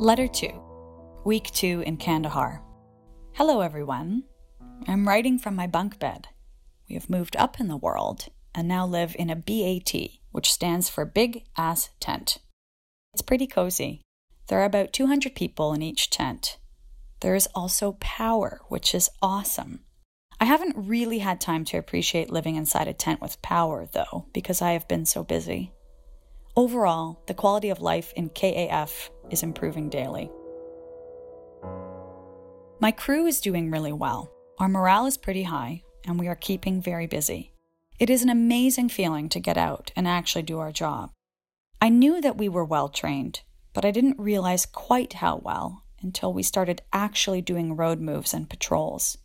Letter 2, Week 2 in Kandahar. Hello, everyone. I'm writing from my bunk bed. We have moved up in the world and now live in a BAT, which stands for Big Ass Tent. It's pretty cozy. There are about 200 people in each tent. There is also power, which is awesome. I haven't really had time to appreciate living inside a tent with power, though, because I have been so busy. Overall, the quality of life in KAF is improving daily. My crew is doing really well. Our morale is pretty high, and we are keeping very busy. It is an amazing feeling to get out and actually do our job. I knew that we were well trained, but I didn't realize quite how well until we started actually doing road moves and patrols.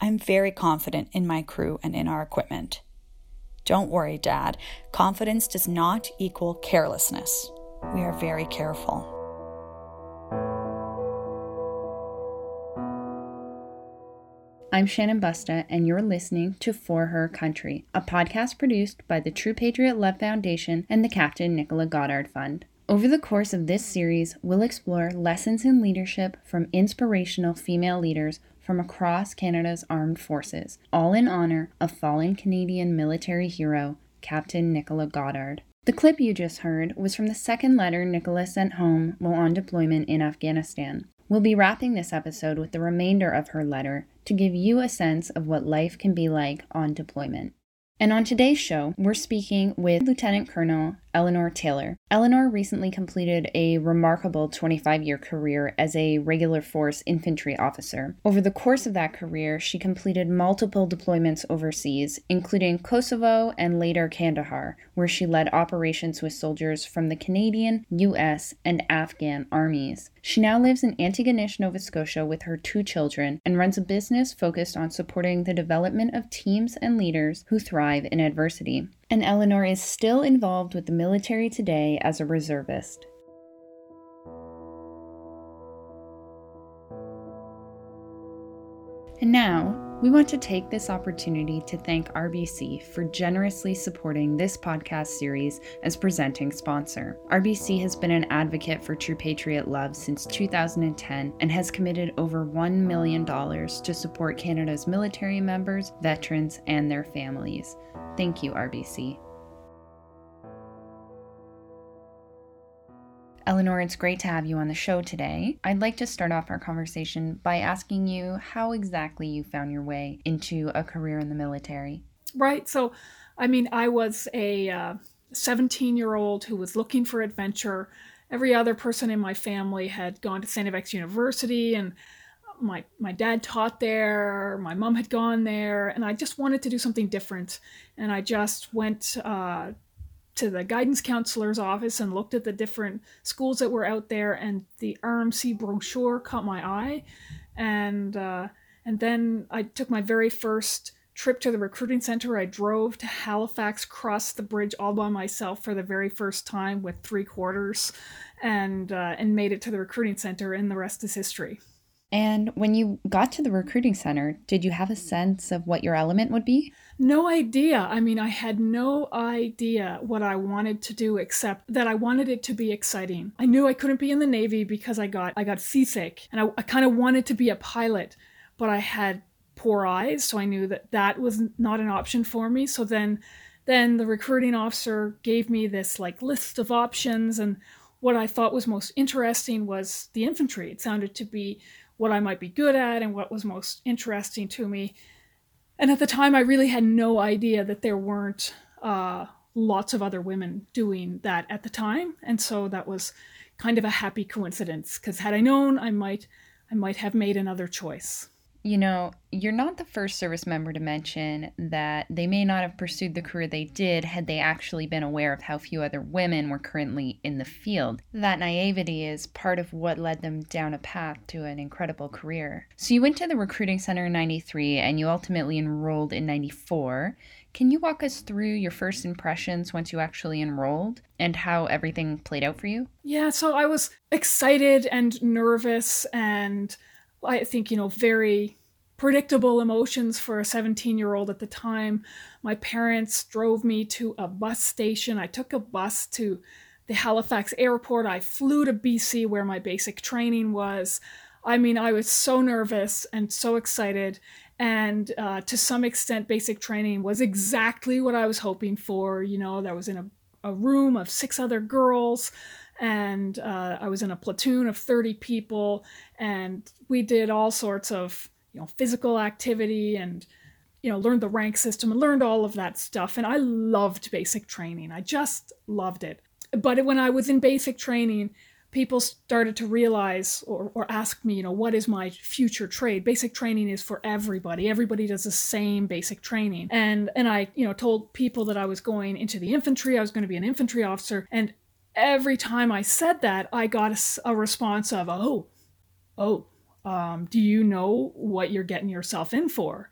I'm very confident in my crew and in our equipment. Don't worry, Dad. Confidence does not equal carelessness. We are very careful. I'm Shannon Busta, and you're listening to For Her Country, a podcast produced by the True Patriot Love Foundation and the Captain Nichola Goddard Fund. Over the course of this series, we'll explore lessons in leadership from inspirational female leaders from across Canada's armed forces, all in honor of fallen Canadian military hero Captain Nichola Goddard. The clip you just heard was from the second letter Nichola sent home while on deployment in Afghanistan. We'll be wrapping this episode with the remainder of her letter to give you a sense of what life can be like on deployment. And on today's show, we're speaking with Lieutenant Colonel Eleanor Taylor. Eleanor recently completed a remarkable 25 year career as a regular force infantry officer. Over the course of that career, she completed multiple deployments overseas, including Kosovo and later Kandahar, where she led operations with soldiers from the Canadian, U.S., and Afghan armies. She now lives in Antigonish, Nova Scotia with her two children and runs a business focused on supporting the development of teams and leaders who thrive in adversity and Eleanor is still involved with the military today as a reservist. And now, we want to take this opportunity to thank RBC for generously supporting this podcast series as presenting sponsor. RBC has been an advocate for True Patriot Love since 2010 and has committed over $1 million to support Canada's military members, veterans, and their families. Thank you, RBC. Eleanor, it's great to have you on the show today. I'd like to start off our conversation by asking you how exactly you found your way into a career in the military. Right. So, I mean, I was a 17 uh, year old who was looking for adventure. Every other person in my family had gone to St. FX University and my my dad taught there my mom had gone there and i just wanted to do something different and i just went uh, to the guidance counselor's office and looked at the different schools that were out there and the rmc brochure caught my eye. And uh, and then i took my very first trip to the recruiting center. I drove to halifax crossed the bridge all by myself for the very first time with three quarters and uh, and made it to the recruiting center and the rest is history and when you got to the recruiting center, did you have a sense of what your element would be? No idea. I mean, I had no idea what I wanted to do except that I wanted it to be exciting. I knew I couldn't be in the Navy because I got I got seasick and I, I kind of wanted to be a pilot, but I had poor eyes, so I knew that that was not an option for me. So then then the recruiting officer gave me this like list of options and what I thought was most interesting was the infantry. It sounded to be what I might be good at and what was most interesting to me. And at the time, I really had no idea that there weren't uh, lots of other women doing that at the time, and so that was kind of a happy coincidence. Because had I known, I might, I might have made another choice. You know, you're not the first service member to mention that they may not have pursued the career they did had they actually been aware of how few other women were currently in the field. That naivety is part of what led them down a path to an incredible career. So you went to the recruiting center in 93 and you ultimately enrolled in 94. Can you walk us through your first impressions once you actually enrolled and how everything played out for you? Yeah, so I was excited and nervous and I think, you know, very predictable emotions for a 17 year old at the time. My parents drove me to a bus station. I took a bus to the Halifax airport. I flew to BC where my basic training was. I mean, I was so nervous and so excited. And uh, to some extent, basic training was exactly what I was hoping for. You know, that was in a, a room of six other girls and uh, I was in a platoon of 30 people, and we did all sorts of you know physical activity and you know learned the rank system and learned all of that stuff. And I loved basic training. I just loved it. But when I was in basic training, people started to realize or, or ask me, you know, what is my future trade? Basic training is for everybody. Everybody does the same basic training. And and I, you know, told people that I was going into the infantry, I was going to be an infantry officer, and every time I said that, I got a, a response of, oh, oh, um, do you know what you're getting yourself in for?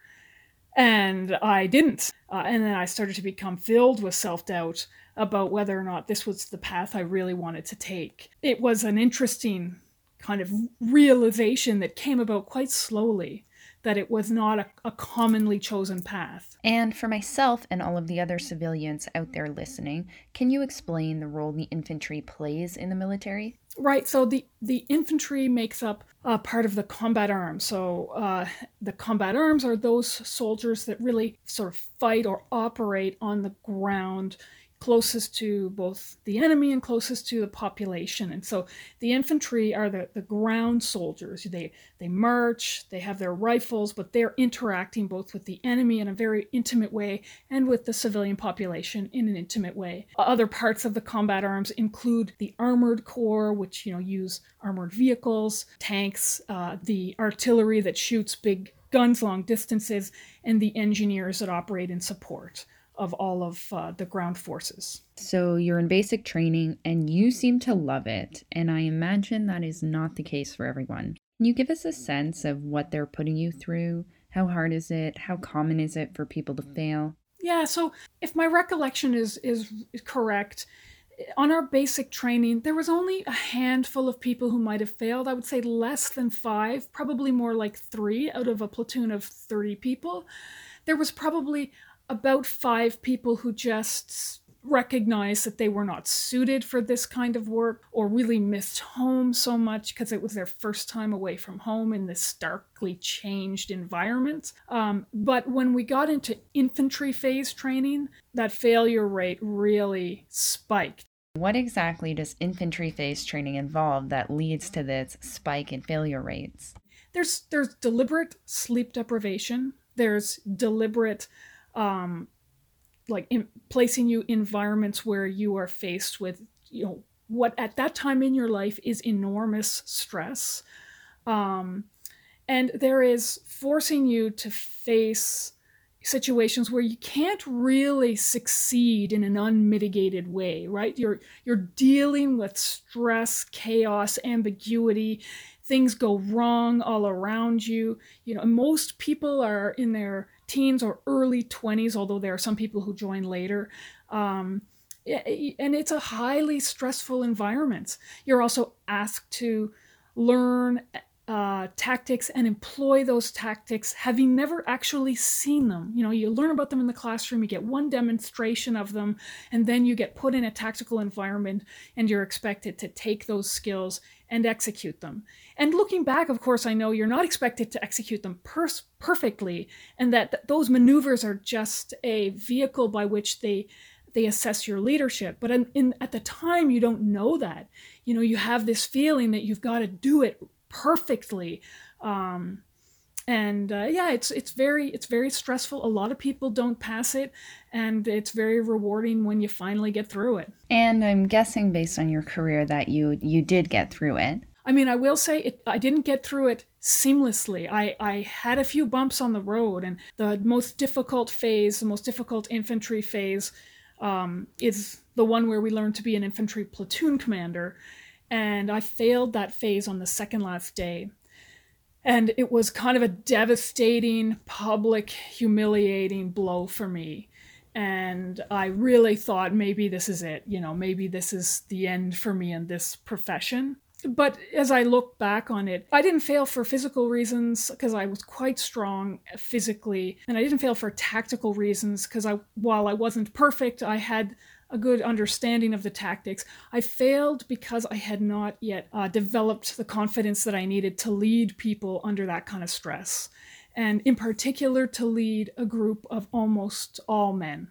And I didn't. Uh, and then I started to become filled with self doubt about whether or not this was the path I really wanted to take. It was an interesting kind of realization that came about quite slowly that it was not a, a, commonly chosen path. And for myself and all of the other civilians out there listening, can you explain the role the infantry plays in the military? Right. So the the infantry makes up uh, part of the combat arms. So uh, the combat arms are those soldiers that really sort of fight or operate on the ground closest to both the enemy and closest to the population. And so the infantry are the, the ground soldiers. They they march, they have their rifles, but they're interacting both with the enemy in a very intimate way and with the civilian population in an intimate way. Other parts of the combat arms include the armored corps, which you know use armored vehicles, tanks, uh, the artillery that shoots big guns long distances, and the engineers that operate in support of all of uh, the ground forces. So you're in basic training and you seem to love it, and I imagine that is not the case for everyone. Can you give us a sense of what they're putting you through? How hard is it? How common is it for people to fail? Yeah, so if my recollection is is correct, on our basic training, there was only a handful of people who might have failed. I would say less than five, probably more like three out of a platoon of 30 people. There was probably about five people who just recognized that they were not suited for this kind of work or really missed home so much because it was their first time away from home in this starkly changed environment. Um, but when we got into infantry phase training, that failure rate really spiked. What exactly does infantry phase training involve that leads to this spike in failure rates? There's there's deliberate sleep deprivation. There's deliberate um, like in, placing you in environments where you are faced with you know what at that time in your life is enormous stress um, and there is forcing you to face situations where you can't really succeed in an unmitigated way right? You're you're dealing with stress chaos ambiguity. Things go wrong all around you. You know most people are in their teens or early 20s, although there are some people who join later. Um, and it's a highly stressful environment. You're also asked to learn uh, tactics and employ those tactics having never actually seen them. You know, you learn about them in the classroom, you get one demonstration of them, and then you get put in a tactical environment and you're expected to take those skills and execute them. And looking back, of course, I know you're not expected to execute them per- perfectly, and that th- those maneuvers are just a vehicle by which they they assess your leadership. But in, in, at the time, you don't know that. You know, you have this feeling that you've got to do it perfectly. Um, and uh, yeah, it's it's very it's very stressful. A lot of people don't pass it, and it's very rewarding when you finally get through it. And I'm guessing, based on your career, that you you did get through it. I mean, I will say it. I didn't get through it seamlessly. I I had a few bumps on the road, and the most difficult phase, the most difficult infantry phase, um, is the one where we learn to be an infantry platoon commander and I failed that phase on the second last day. And it was kind of a devastating, public, humiliating blow for me. And I really thought maybe this is it, you know, maybe this is the end for me in this profession. But as I look back on it, I didn't fail for physical reasons because I was quite strong physically, and I didn't fail for tactical reasons because I, while I wasn't perfect, I had a good understanding of the tactics. I failed because I had not yet uh, developed the confidence that I needed to lead people under that kind of stress, and in particular to lead a group of almost all men.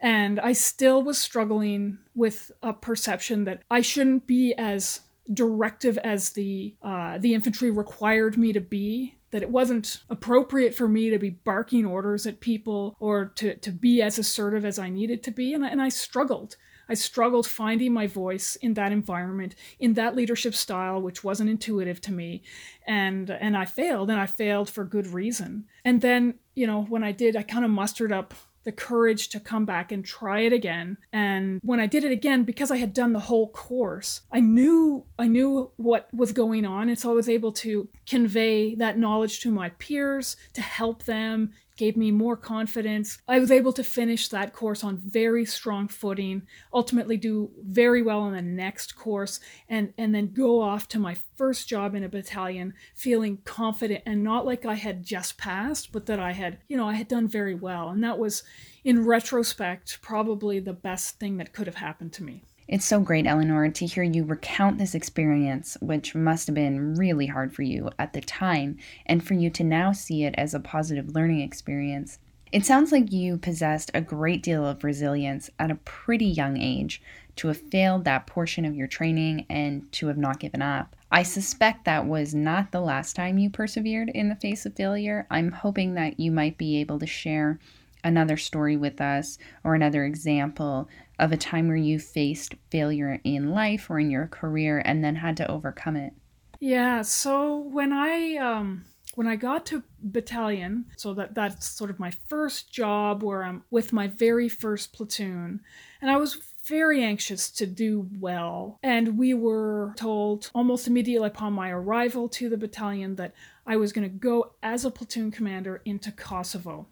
And I still was struggling with a perception that I shouldn't be as directive as the uh, the infantry required me to be that it wasn't appropriate for me to be barking orders at people or to, to be as assertive as I needed to be. And I, and I struggled. I struggled finding my voice in that environment, in that leadership style, which wasn't intuitive to me. And, and I failed, and I failed for good reason. And then, you know, when I did, I kind of mustered up the courage to come back and try it again. And when I did it again, because I had done the whole course, I knew I knew what was going on. And so I was able to convey that knowledge to my peers to help them gave me more confidence. I was able to finish that course on very strong footing, ultimately do very well on the next course, and, and then go off to my first job in a battalion feeling confident and not like I had just passed, but that I had, you know, I had done very well. And that was, in retrospect, probably the best thing that could have happened to me. It's so great, Eleanor, to hear you recount this experience, which must have been really hard for you at the time, and for you to now see it as a positive learning experience. It sounds like you possessed a great deal of resilience at a pretty young age to have failed that portion of your training and to have not given up. I suspect that was not the last time you persevered in the face of failure. I'm hoping that you might be able to share another story with us or another example of a time where you faced failure in life or in your career and then had to overcome it? Yeah, so when I um when I got to battalion, so that that's sort of my first job where I'm with my very first platoon, and I was very anxious to do well. And we were told almost immediately upon my arrival to the battalion that I was going to go as a platoon commander into Kosovo.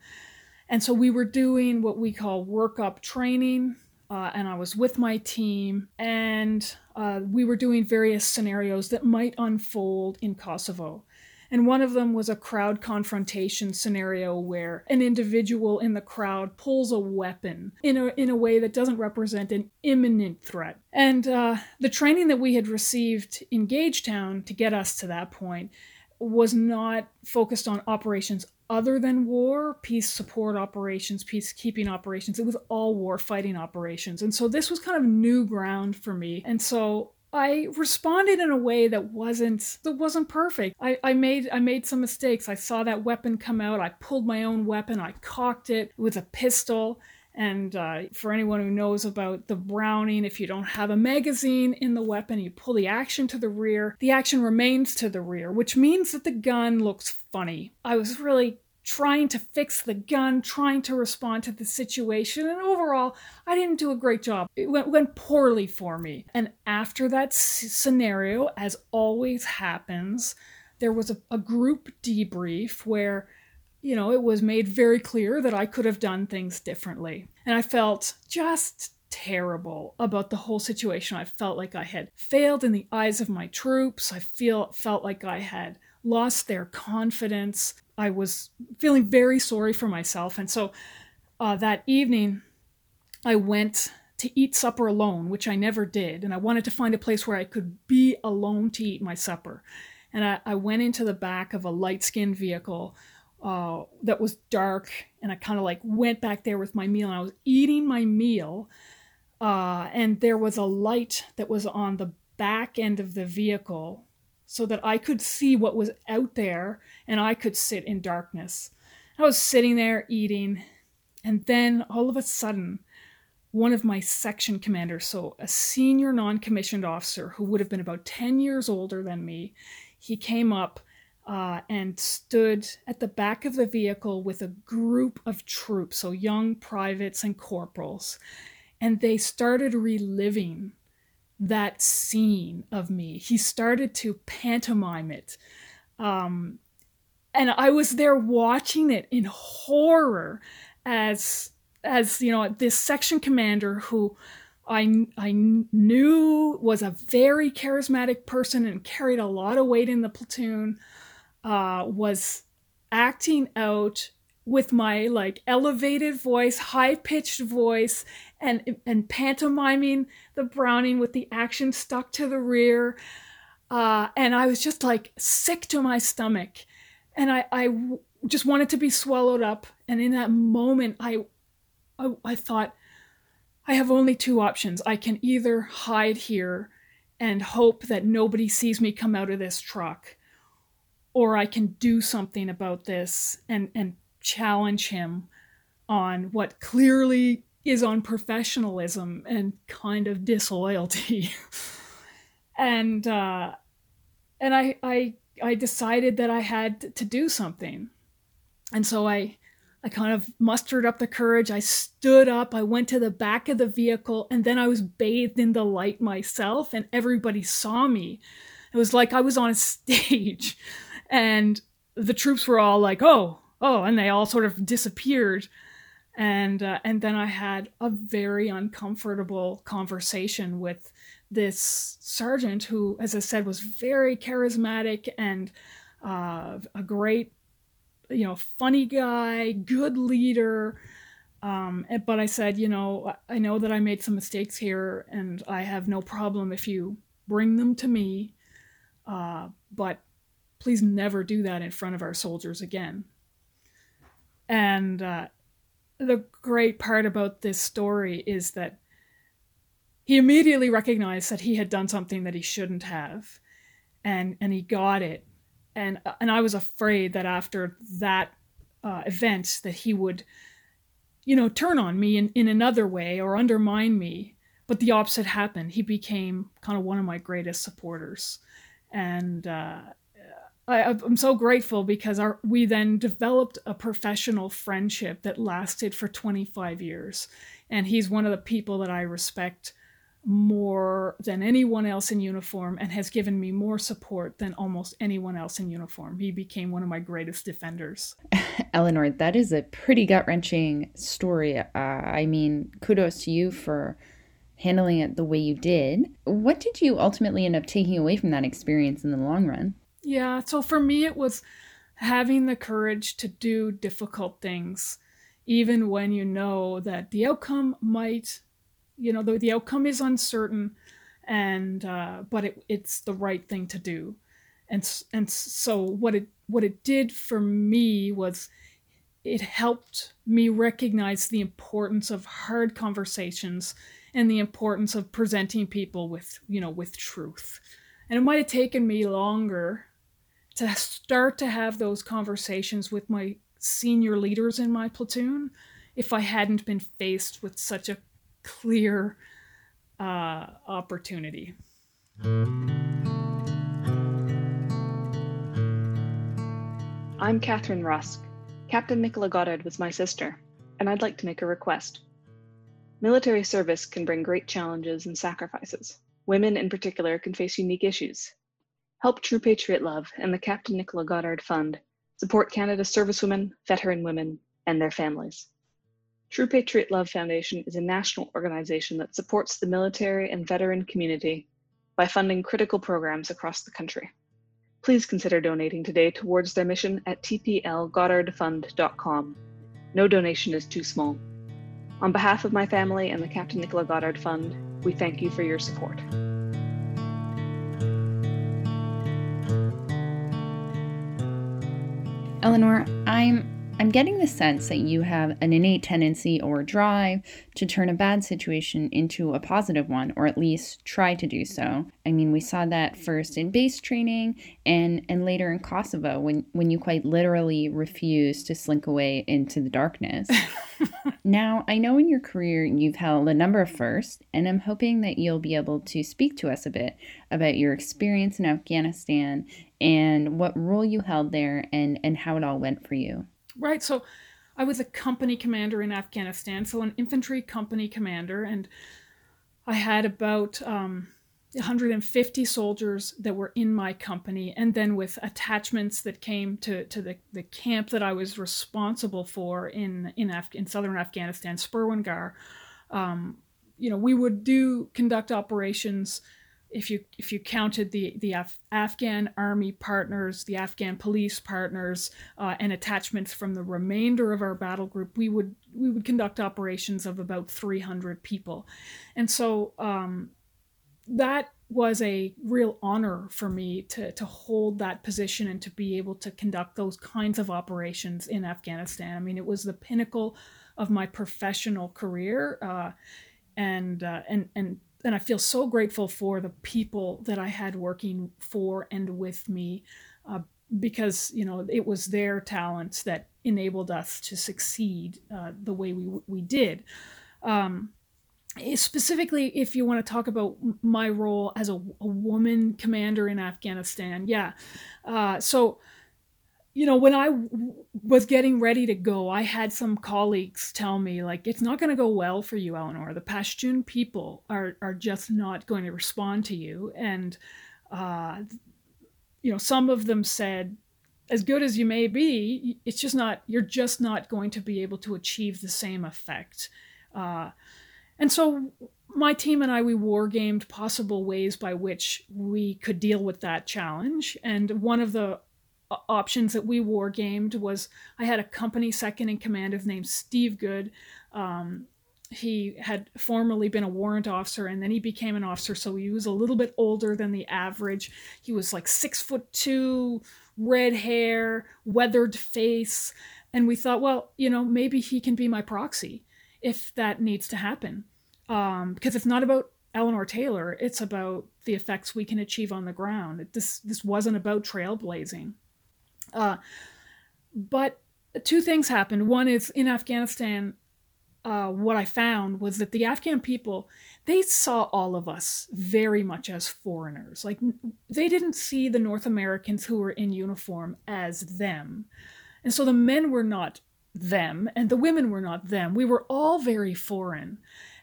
And so we were doing what we call workup training, uh, and I was with my team, and uh, we were doing various scenarios that might unfold in Kosovo. And one of them was a crowd confrontation scenario where an individual in the crowd pulls a weapon in a, in a way that doesn't represent an imminent threat. And uh, the training that we had received in Gagetown to get us to that point was not focused on operations other than war, peace support operations, peacekeeping operations. It was all war fighting operations. And so this was kind of new ground for me. And so I responded in a way that wasn't that wasn't perfect. I, I made I made some mistakes. I saw that weapon come out. I pulled my own weapon. I cocked it with a pistol and uh, for anyone who knows about the Browning, if you don't have a magazine in the weapon, you pull the action to the rear, the action remains to the rear, which means that the gun looks funny. I was really trying to fix the gun, trying to respond to the situation, and overall, I didn't do a great job. It went, went poorly for me. And after that scenario, as always happens, there was a, a group debrief where you know, it was made very clear that I could have done things differently. And I felt just terrible about the whole situation. I felt like I had failed in the eyes of my troops. I feel felt like I had lost their confidence. I was feeling very sorry for myself. And so uh, that evening, I went to eat supper alone, which I never did. And I wanted to find a place where I could be alone to eat my supper. And I, I went into the back of a light skinned vehicle uh, that was dark, and I kind of like went back there with my meal, and I was eating my meal, uh, and there was a light that was on the back end of the vehicle, so that I could see what was out there, and I could sit in darkness. I was sitting there eating, and then all of a sudden, one of my section commanders, so a senior non commissioned officer who would have been about 10 years older than me, he came up uh, and stood at the back of the vehicle with a group of troops, so young privates and corporals. And they started reliving that scene of me. He started to pantomime it. Um, and I was there watching it in horror as as you know this section commander who I, I knew was a very charismatic person and carried a lot of weight in the platoon uh, was acting out with my like elevated voice, high pitched voice, and and pantomiming the Browning with the action stuck to the rear. Uh, and I was just like sick to my stomach, and I, I just wanted to be swallowed up. And in that moment, I, I, I thought, I have only two options. I can either hide here and hope that nobody sees me come out of this truck, or I can do something about this and and challenge him on what clearly is on professionalism and kind of disloyalty. and uh, and I I I decided that I had to do something. And so I I kind of mustered up the courage. I stood up, I went to the back of the vehicle, and then I was bathed in the light myself, and everybody saw me. It was like I was on a stage, and the troops were all like, oh, oh, and they all sort of disappeared. And, uh, and then I had a very uncomfortable conversation with this sergeant who, as I said, was very charismatic and uh, a great you know, funny guy, good leader. Um, but I said, you know, I know that I made some mistakes here, and I have no problem if you bring them to me. Uh, but please never do that in front of our soldiers again. And uh, the great part about this story is that he immediately recognized that he had done something that he shouldn't have, and and he got it and and I was afraid that after that uh, event that he would, you know, turn on me in, in another way or undermine me. But the opposite happened. He became kind of one of my greatest supporters, and uh, I, I'm so grateful because our we then developed a professional friendship that lasted for 25 years, and he's one of the people that I respect more than anyone else in uniform and has given me more support than almost anyone else in uniform. He became one of my greatest defenders. Eleanor, that is a pretty gut wrenching story. Uh, I mean, kudos to you for handling it the way you did. What did you ultimately end up taking away from that experience in the long run? Yeah, so for me, it was having the courage to do difficult things, even when you know that the outcome might you know the, the outcome is uncertain and uh, but it, it's the right thing to do. And and so what it what it did for me was it helped me recognize the importance of hard conversations and the importance of presenting people with you know with truth. And it might have taken me longer to start to have those conversations with my senior leaders in my platoon if i hadn't been faced with such a clear uh, opportunity. I'm Catherine Rusk. Captain Nichola Goddard was my sister, and I'd like to make a request. Military service can bring great challenges and sacrifices. Women, in particular, can face unique issues. Help True Patriot Love and the Captain Nichola Goddard Fund support Canada's servicewomen, veteran women, and their families. True Patriot Love Foundation is a national organization that supports the military and veteran community by funding critical programs across the country. Please consider donating today towards their mission at tplgoddardfund.com. No donation is too small. On behalf of my family and the Captain Nichola Goddard Fund, we thank you for your support. Eleanor, I'm I'm getting the sense that you have an innate tendency or drive to turn a bad situation into a positive one, or at least try to do so. I mean, we saw that first in base training and, and later in Kosovo when, when you quite literally refused to slink away into the darkness. now, I know in your career you've held a number of firsts, and I'm hoping that you'll be able to speak to us a bit about your experience in Afghanistan and what role you held there and, and how it all went for you. Right. So I was a company commander in Afghanistan, so an infantry company commander, and I had about um, 150 soldiers that were in my company, and then with attachments that came to, to the, the camp that I was responsible for in in, Af- in southern Afghanistan, Sperwan Ghar. Um, you know, we would do conduct operations if you if you counted the the Af- Afghan army partners, the Afghan police partners, uh, and attachments from the remainder of our battle group, we would we would conduct operations of about 300 people, and so um, that was a real honor for me to to hold that position and to be able to conduct those kinds of operations in Afghanistan. I mean, it was the pinnacle of my professional career, uh, and uh, and and and I feel so grateful for the people that I had working for and with me, uh, because you know it was their talents that enabled us to succeed uh, the way we we did. Um, specifically, if you want to talk about my role as a, a woman commander in Afghanistan, yeah. Uh, so you know, when I w- was getting ready to go, I had some colleagues tell me, like, it's not going to go well for you, Eleanor. The Pashtun people are, are just not going to respond to you. And, uh, you know, some of them said, as good as you may be, it's just not, you're just not going to be able to achieve the same effect. Uh, and so my team and I, we war gamed possible ways by which we could deal with that challenge. And one of the options that we war gamed was I had a company second in command of named Steve Good. Um, he had formerly been a warrant officer and then he became an officer, so he was a little bit older than the average. He was like six foot two, red hair, weathered face. And we thought, well, you know, maybe he can be my proxy if that needs to happen. Um, because it's not about Eleanor Taylor, it's about the effects we can achieve on the ground. This this wasn't about trailblazing. Uh, but two things happened. One is in Afghanistan, uh, what I found was that the Afghan people they saw all of us very much as foreigners. Like they didn't see the North Americans who were in uniform as them, and so the men were not them, and the women were not them. We were all very foreign,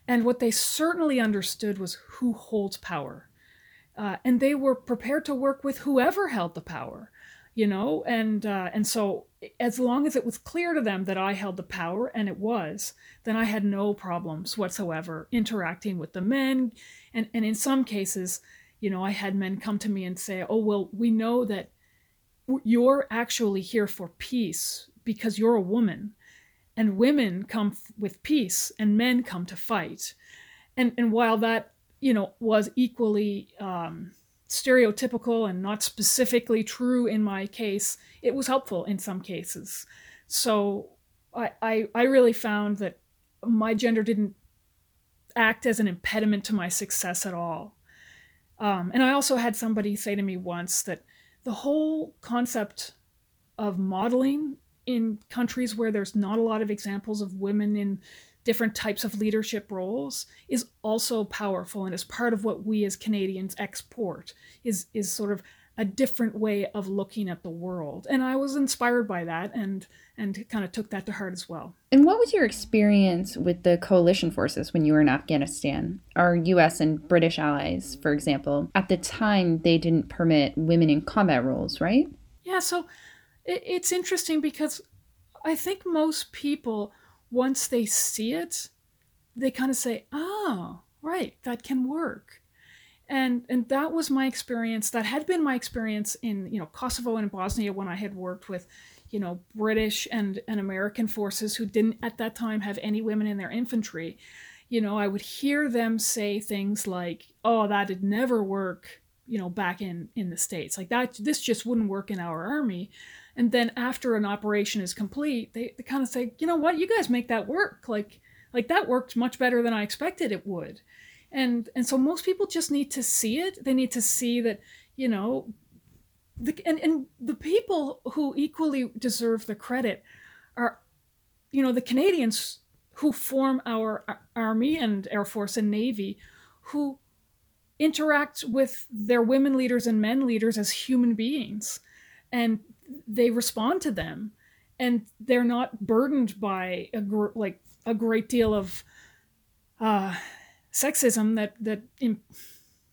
and what they certainly understood was who holds power, uh, and they were prepared to work with whoever held the power you know and uh, and so as long as it was clear to them that i held the power and it was then i had no problems whatsoever interacting with the men. And and in some cases you know i had men come to me and say oh well we know that you're actually here for peace because you're a woman. And women come f- with peace and men come to fight. And and while that you know was equally um, stereotypical and not specifically true in my case, it was helpful in some cases. So I, I, I really found that my gender didn't act as an impediment to my success at all. Um, and I also had somebody say to me once that the whole concept of modeling in countries where there's not a lot of examples of women in different types of leadership roles is also powerful and is part of what we as Canadians export is is sort of a different way of looking at the world and I was inspired by that and and kind of took that to heart as well. And what was your experience with the coalition forces when you were in Afghanistan? Our US and British allies, for example, at the time they didn't permit women in combat roles, right? Yeah, so it's interesting because I think most people once they see it, they kind of say, "Oh, right, that can work." And and that was my experience. That had been my experience in you know Kosovo and Bosnia when I had worked with you know British and and American forces who didn't at that time have any women in their infantry. You know, I would hear them say things like, "Oh, that'd never work." You know, back in in the states, like that, this just wouldn't work in our army and then after an operation is complete they, they kind of say you know what? You guys make that work. Like like that worked much better than i expected it would. And and so most people just need to see it. They need to see that you know the, and, and the people who equally deserve the credit are you know the canadians who form our army and air force and navy who interact with their women leaders and men leaders as human beings. And they respond to them and they're not burdened by a gr- like a great deal of uh, sexism that that in,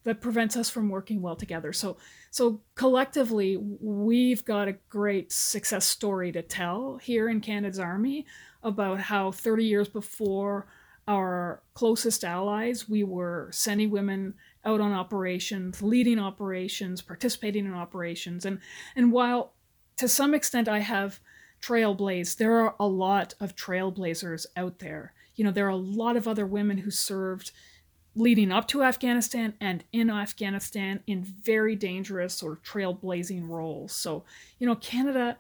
that prevents us from working well together. So so collectively, we've got a great success story to tell here in Canada's Army about how 30 years before our closest allies, we were sending women out on operations, leading operations, participating in operations. And, and while to some extent I have trailblazed, there are a lot of trailblazers out there. You know, there are a lot of other women who served leading up to Afghanistan and in Afghanistan in very dangerous or trailblazing roles. So, you know, Canada,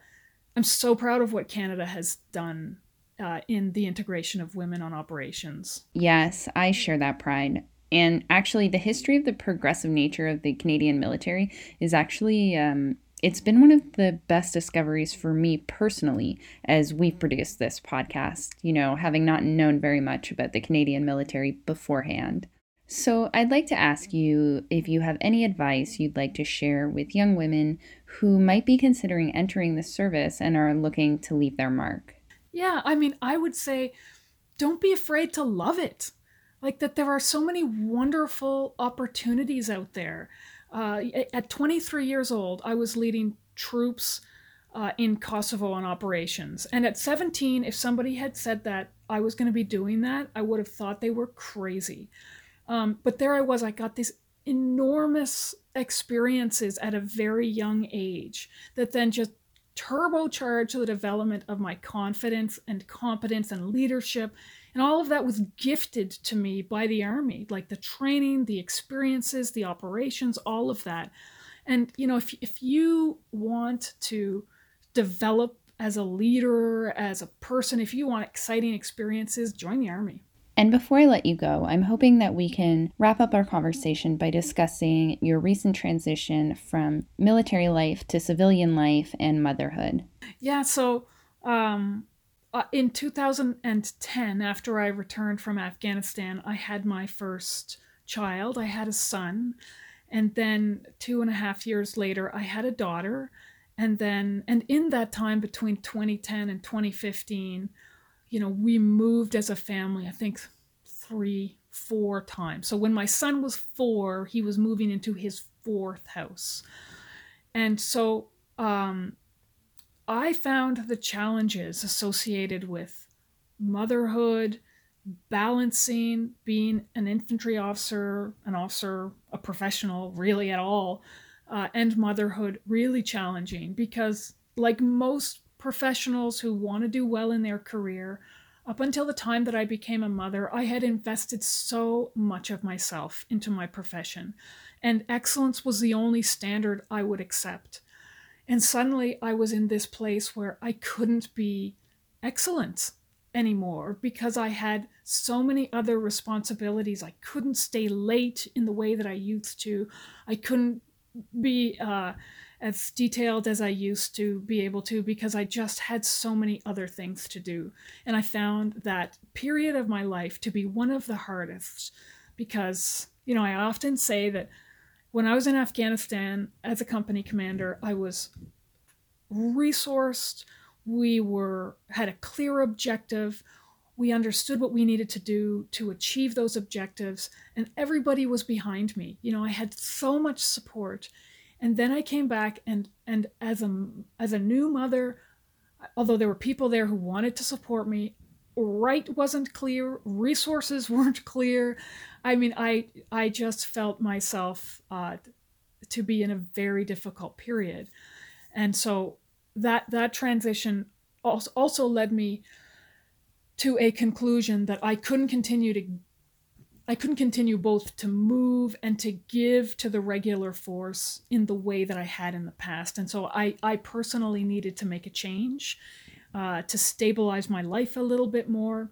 I'm so proud of what Canada has done uh, in the integration of women on operations. Yes, I share that pride. And actually, the history of the progressive nature of the Canadian military is actually um, it's been one of the best discoveries for me personally as we've produced this podcast, you know, having not known very much about the Canadian military beforehand. So, I'd like to ask you if you have any advice you'd like to share with young women who might be considering entering the service and are looking to leave their mark. Yeah, I mean, I would say don't be afraid to love it. Like that, there are so many wonderful opportunities out there. Uh, at 23 years old, I was leading troops uh, in Kosovo on operations. And at 17, if somebody had said that I was going to be doing that, I would have thought they were crazy. Um, but there I was, I got these enormous experiences at a very young age that then just turbocharged the development of my confidence and competence and leadership and all of that was gifted to me by the Army, like the training, the experiences, the operations, all of that. And, you know, if, if you want to develop as a leader, as a person, if you want exciting experiences, join the Army. And before I let you go, I'm hoping that we can wrap up our conversation by discussing your recent transition from military life to civilian life and motherhood. Yeah, so um, uh, in 2010, after I returned from Afghanistan, I had my first child. I had a son. And then two and a half years later, I had a daughter. And then, and in that time between 2010 and 2015, you know, we moved as a family, I think three, four times. So when my son was four, he was moving into his fourth house. And so, um, I found the challenges associated with motherhood, balancing being an infantry officer, an officer, a professional, really at all, uh, and motherhood really challenging because, like most professionals who want to do well in their career, up until the time that I became a mother, I had invested so much of myself into my profession, and excellence was the only standard I would accept. And suddenly I was in this place where I couldn't be excellent anymore because I had so many other responsibilities. I couldn't stay late in the way that I used to. I couldn't be uh, as detailed as I used to be able to because I just had so many other things to do. And I found that period of my life to be one of the hardest because, you know, I often say that when I was in Afghanistan as a company commander, I was resourced. We were had a clear objective. We understood what we needed to do to achieve those objectives, and everybody was behind me. You know, I had so much support. And then I came back and and as a as a new mother, although there were people there who wanted to support me, right wasn't clear, resources weren't clear. I mean, I I just felt myself uh, to be in a very difficult period, and so that that transition also also led me to a conclusion that I couldn't continue to I couldn't continue both to move and to give to the regular force in the way that I had in the past. And so I, I personally needed to make a change uh, to stabilize my life a little bit more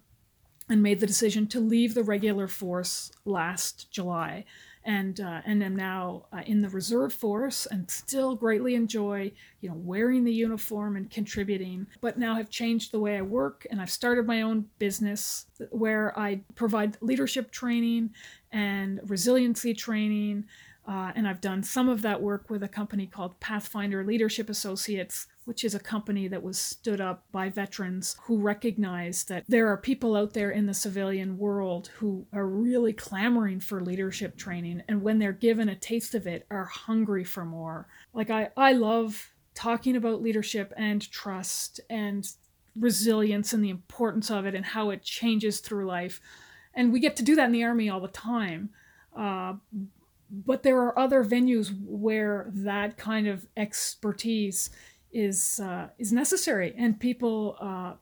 and made the decision to leave the regular force last July. And uh, and am now uh, in the reserve force and still greatly enjoy you know wearing the uniform and contributing. But now have changed the way I work and I've started my own business where I provide leadership training and resiliency training uh, and I've done some of that work with a company called Pathfinder Leadership Associates, which is a company that was stood up by veterans who recognize that there are people out there in the civilian world who are really clamoring for leadership training. And when they're given a taste of it, are hungry for more. Like, I, I love talking about leadership and trust and resilience and the importance of it and how it changes through life. And we get to do that in the Army all the time. Uh, but there are other venues where that kind of expertise is uh, is necessary, and people uh,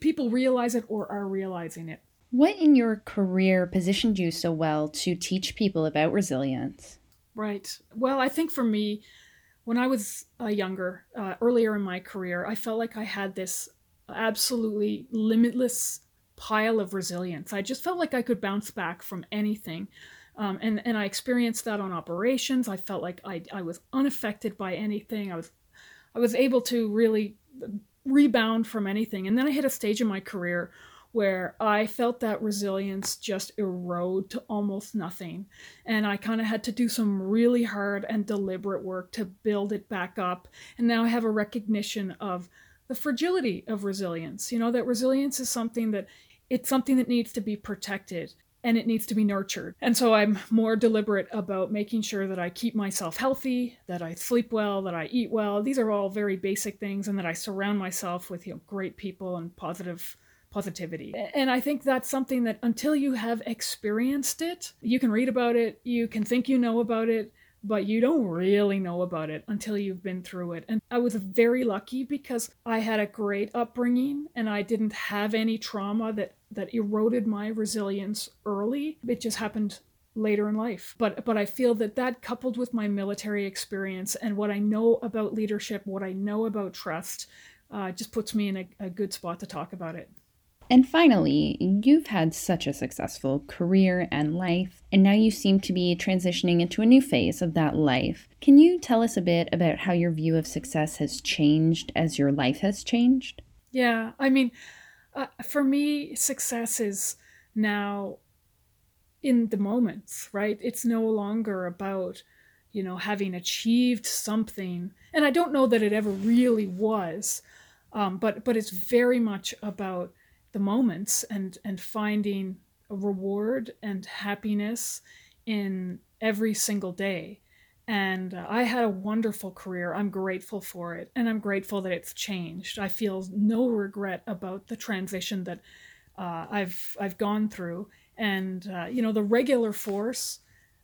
people realize it or are realizing it. What in your career positioned you so well to teach people about resilience? Right. Well, I think for me, when I was uh, younger, uh, earlier in my career, I felt like I had this absolutely limitless pile of resilience. I just felt like I could bounce back from anything. Um, and, and I experienced that on operations. I felt like I, I was unaffected by anything. I was I was able to really rebound from anything. And then I hit a stage in my career where I felt that resilience just erode to almost nothing. And I kind of had to do some really hard and deliberate work to build it back up. And now I have a recognition of the fragility of resilience. You know, that resilience is something that it's something that needs to be protected and it needs to be nurtured. And so I'm more deliberate about making sure that I keep myself healthy, that I sleep well, that I eat well. These are all very basic things and that I surround myself with, you know, great people and positive positivity. And I think that's something that until you have experienced it, you can read about it, you can think you know about it, but you don't really know about it until you've been through it. And I was very lucky because I had a great upbringing and I didn't have any trauma that that eroded my resilience early. It just happened later in life. But but I feel that that coupled with my military experience and what I know about leadership, what I know about trust, uh, just puts me in a, a good spot to talk about it. And finally, you've had such a successful career and life, and now you seem to be transitioning into a new phase of that life. Can you tell us a bit about how your view of success has changed as your life has changed? Yeah, I mean, uh, for me, success is now in the moments, right? It's no longer about, you know, having achieved something. And I don't know that it ever really was, um, but but it's very much about the moments and and finding a reward and happiness in every single day. And uh, i had a wonderful career. I'm grateful for it. And i'm grateful that it's changed. I feel no regret about the transition that uh, i've i've gone through. And uh, you know the regular force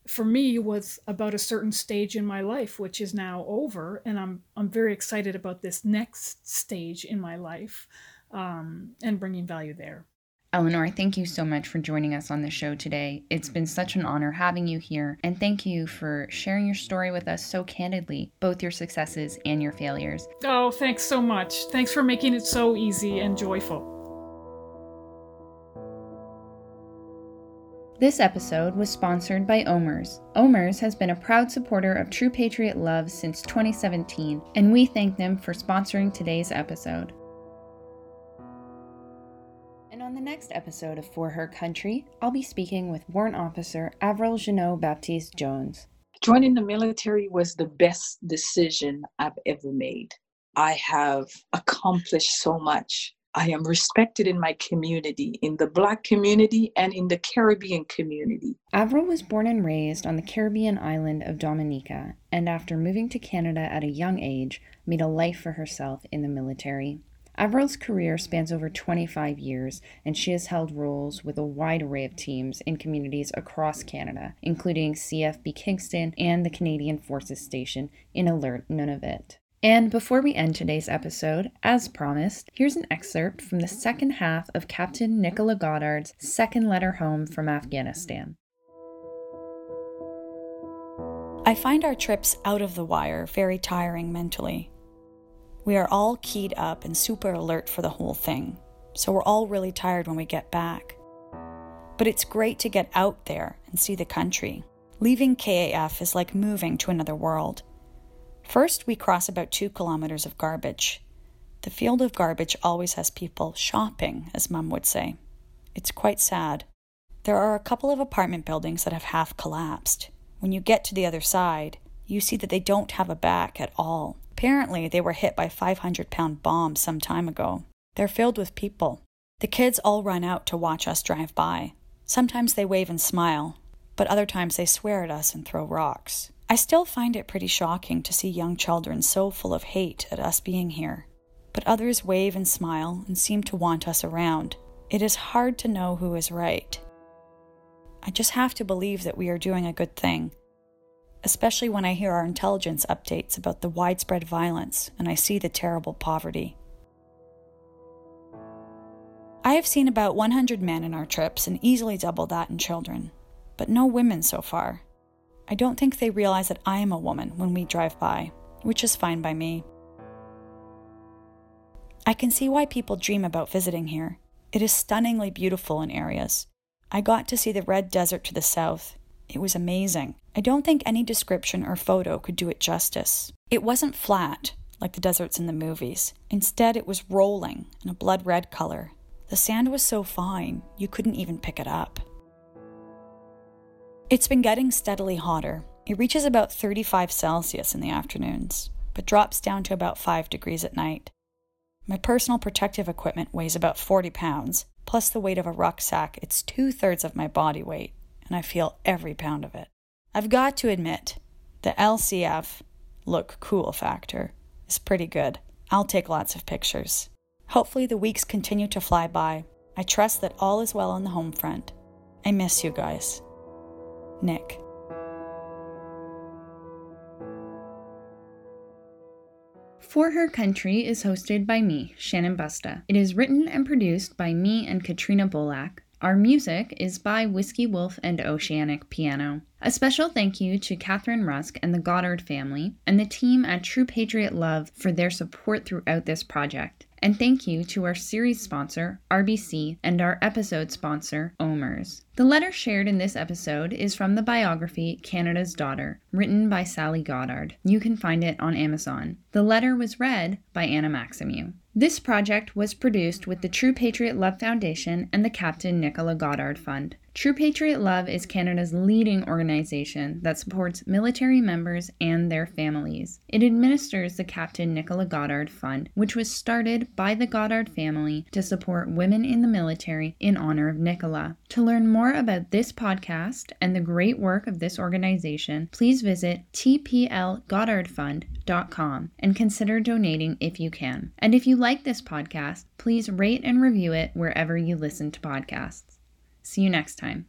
for me was about a certain stage in my life which is now over. And i'm i'm very excited about this next stage in my life um, and bringing value there. Eleanor, thank you so much for joining us on the show today. It's been such an honor having you here, and thank you for sharing your story with us so candidly, both your successes and your failures. Oh, thanks so much. Thanks for making it so easy and joyful. This episode was sponsored by OMERS. OMERS has been a proud supporter of True Patriot Love since 2017, and we thank them for sponsoring today's episode. The next episode of For Her Country, I'll be speaking with Warrant Officer Avril Jeannot Baptiste Jones. Joining the military was the best decision I've ever made. I have accomplished so much. I am respected in my community, in the Black community, and in the Caribbean community. Avril was born and raised on the Caribbean island of Dominica, and after moving to Canada at a young age, made a life for herself in the military. Avril's career spans over 25 years, and she has held roles with a wide array of teams in communities across Canada, including CFB Kingston and the Canadian Forces Station in Alert Nunavut. And before we end today's episode, as promised, here's an excerpt from the second half of Captain Nichola Goddard's second letter home from Afghanistan. I find our trips out of the wire very tiring mentally. We are all keyed up and super alert for the whole thing, so we're all really tired when we get back. But it's great to get out there and see the country. Leaving KAF is like moving to another world. First, we cross about two kilometers of garbage. The field of garbage always has people shopping, as Mum would say. It's quite sad. There are a couple of apartment buildings that have half collapsed. When you get to the other side, you see that they don't have a back at all. Apparently, they were hit by 500 pound bombs some time ago. They're filled with people. The kids all run out to watch us drive by. Sometimes they wave and smile, but other times they swear at us and throw rocks. I still find it pretty shocking to see young children so full of hate at us being here. But others wave and smile and seem to want us around. It is hard to know who is right. I just have to believe that we are doing a good thing especially when I hear our intelligence updates about the widespread violence and I see the terrible poverty. I have seen about 100 men in our trips and easily double that in children, but no women so far. I don't think they realize that I am a woman when we drive by, which is fine by me. I can see why people dream about visiting here. It is stunningly beautiful in areas. I got to see the red desert to the south. It was amazing. I don't think any description or photo could do it justice. It wasn't flat, like the deserts in the movies. Instead, it was rolling in a blood red color. The sand was so fine, you couldn't even pick it up. It's been getting steadily hotter. It reaches about 35 Celsius in the afternoons, but drops down to about 5 degrees at night. My personal protective equipment weighs about 40 pounds, plus the weight of a rucksack. It's two thirds of my body weight, and I feel every pound of it. I've got to admit, the LCF look cool factor is pretty good. I'll take lots of pictures. Hopefully, the weeks continue to fly by. I trust that all is well on the home front. I miss you guys. Nick. For Her Country is hosted by me, Shannon Busta. It is written and produced by me and Katrina Bolak. Our music is by Whiskey Wolf and Oceanic Piano. A special thank you to Catherine Rusk and the Goddard family and the team at True Patriot Love for their support throughout this project. And thank you to our series sponsor, RBC, and our episode sponsor, OMERS. The letter shared in this episode is from the biography Canada's Daughter, written by Sally Goddard. You can find it on Amazon. The letter was read by Anna Maximu. This project was produced with the True Patriot Love Foundation and the Captain Nichola Goddard Fund. True Patriot Love is Canada's leading organization that supports military members and their families. It administers the Captain Nichola Goddard Fund, which was started by the Goddard family to support women in the military in honor of Nichola. To learn more about this podcast and the great work of this organization, please visit tplgoddardfund.com and consider donating if you can. And if you like this podcast, please rate and review it wherever you listen to podcasts. See you next time.